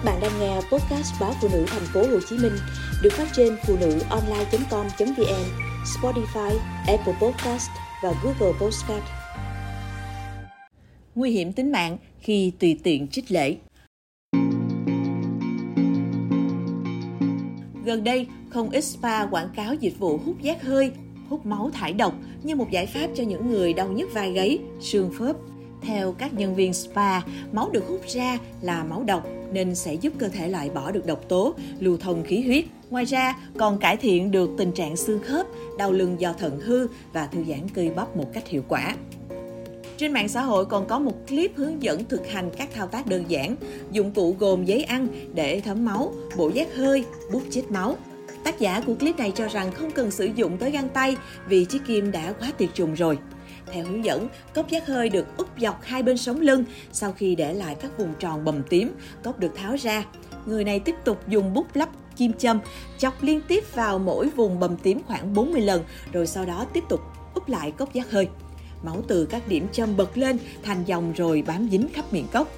Các bạn đang nghe podcast báo phụ nữ thành phố Hồ Chí Minh được phát trên phụ nữ online.com.vn, Spotify, Apple Podcast và Google Podcast. Nguy hiểm tính mạng khi tùy tiện trích lễ. Gần đây, không ít spa quảng cáo dịch vụ hút giác hơi, hút máu thải độc như một giải pháp cho những người đau nhức vai gáy, xương khớp. Theo các nhân viên spa, máu được hút ra là máu độc nên sẽ giúp cơ thể loại bỏ được độc tố, lưu thông khí huyết. Ngoài ra, còn cải thiện được tình trạng xương khớp, đau lưng do thận hư và thư giãn cơ bắp một cách hiệu quả. Trên mạng xã hội còn có một clip hướng dẫn thực hành các thao tác đơn giản, dụng cụ gồm giấy ăn để thấm máu, bộ giác hơi, bút chết máu. Tác giả của clip này cho rằng không cần sử dụng tới găng tay vì chiếc kim đã quá tiệt trùng rồi. Theo hướng dẫn, cốc giác hơi được úp dọc hai bên sống lưng. Sau khi để lại các vùng tròn bầm tím, cốc được tháo ra. Người này tiếp tục dùng bút lắp kim châm, chọc liên tiếp vào mỗi vùng bầm tím khoảng 40 lần, rồi sau đó tiếp tục úp lại cốc giác hơi. Máu từ các điểm châm bật lên thành dòng rồi bám dính khắp miệng cốc.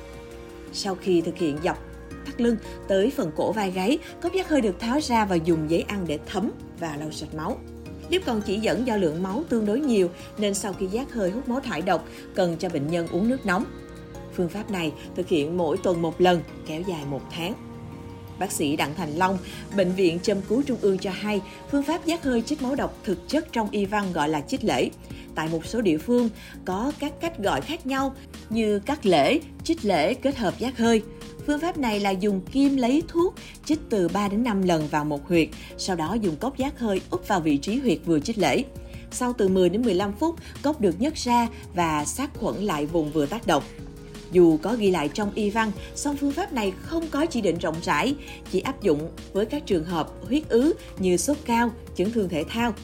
Sau khi thực hiện dọc thắt lưng tới phần cổ vai gáy, cốc giác hơi được tháo ra và dùng giấy ăn để thấm và lau sạch máu nếu còn chỉ dẫn do lượng máu tương đối nhiều nên sau khi giác hơi hút máu thải độc, cần cho bệnh nhân uống nước nóng. Phương pháp này thực hiện mỗi tuần một lần, kéo dài một tháng. Bác sĩ Đặng Thành Long, Bệnh viện Châm cứu Trung ương cho hay, phương pháp giác hơi chích máu độc thực chất trong y văn gọi là chích lễ. Tại một số địa phương có các cách gọi khác nhau như cắt lễ, chích lễ kết hợp giác hơi. Phương pháp này là dùng kim lấy thuốc chích từ 3 đến 5 lần vào một huyệt, sau đó dùng cốc giác hơi úp vào vị trí huyệt vừa chích lễ. Sau từ 10 đến 15 phút, cốc được nhấc ra và sát khuẩn lại vùng vừa tác động. Dù có ghi lại trong y văn, song phương pháp này không có chỉ định rộng rãi, chỉ áp dụng với các trường hợp huyết ứ như sốt cao, chấn thương thể thao.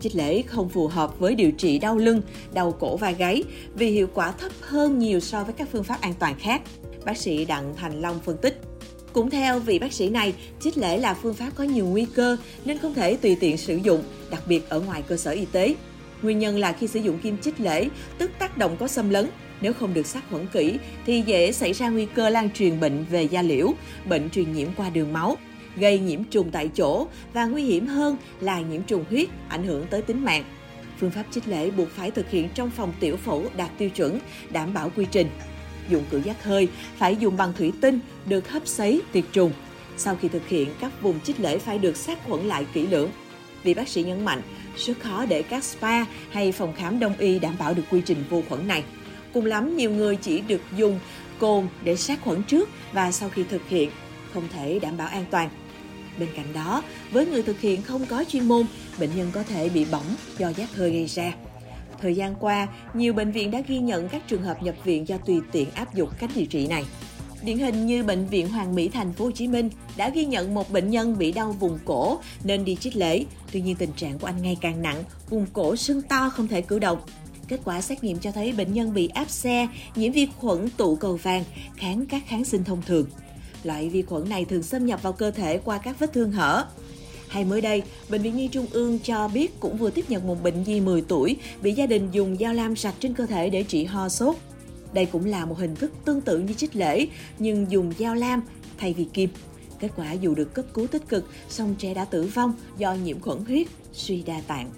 Chích lễ không phù hợp với điều trị đau lưng, đau cổ và gáy vì hiệu quả thấp hơn nhiều so với các phương pháp an toàn khác. Bác sĩ Đặng Thành Long phân tích. Cũng theo vị bác sĩ này, chích lễ là phương pháp có nhiều nguy cơ nên không thể tùy tiện sử dụng, đặc biệt ở ngoài cơ sở y tế. Nguyên nhân là khi sử dụng kim chích lễ, tức tác động có xâm lấn, nếu không được sát khuẩn kỹ thì dễ xảy ra nguy cơ lan truyền bệnh về da liễu, bệnh truyền nhiễm qua đường máu, gây nhiễm trùng tại chỗ và nguy hiểm hơn là nhiễm trùng huyết, ảnh hưởng tới tính mạng. Phương pháp chích lễ buộc phải thực hiện trong phòng tiểu phẫu đạt tiêu chuẩn, đảm bảo quy trình. Dụng cụ giác hơi phải dùng bằng thủy tinh, được hấp sấy, tiệt trùng. Sau khi thực hiện, các vùng chích lễ phải được sát khuẩn lại kỹ lưỡng. vị bác sĩ nhấn mạnh, rất khó để các spa hay phòng khám đông y đảm bảo được quy trình vô khuẩn này. Cùng lắm, nhiều người chỉ được dùng cồn để sát khuẩn trước và sau khi thực hiện, không thể đảm bảo an toàn. Bên cạnh đó, với người thực hiện không có chuyên môn, bệnh nhân có thể bị bỏng do giác hơi gây ra. Thời gian qua, nhiều bệnh viện đã ghi nhận các trường hợp nhập viện do tùy tiện áp dụng cách điều trị này. Điển hình như bệnh viện Hoàng Mỹ thành phố Hồ Chí Minh đã ghi nhận một bệnh nhân bị đau vùng cổ nên đi chích lễ. Tuy nhiên tình trạng của anh ngày càng nặng, vùng cổ sưng to không thể cử động. Kết quả xét nghiệm cho thấy bệnh nhân bị áp xe, nhiễm vi khuẩn tụ cầu vàng, kháng các kháng sinh thông thường. Loại vi khuẩn này thường xâm nhập vào cơ thể qua các vết thương hở. Hay mới đây, Bệnh viện Nhi Trung ương cho biết cũng vừa tiếp nhận một bệnh nhi 10 tuổi bị gia đình dùng dao lam sạch trên cơ thể để trị ho sốt. Đây cũng là một hình thức tương tự như chích lễ, nhưng dùng dao lam thay vì kim. Kết quả dù được cấp cứu tích cực, song trẻ đã tử vong do nhiễm khuẩn huyết, suy đa tạng.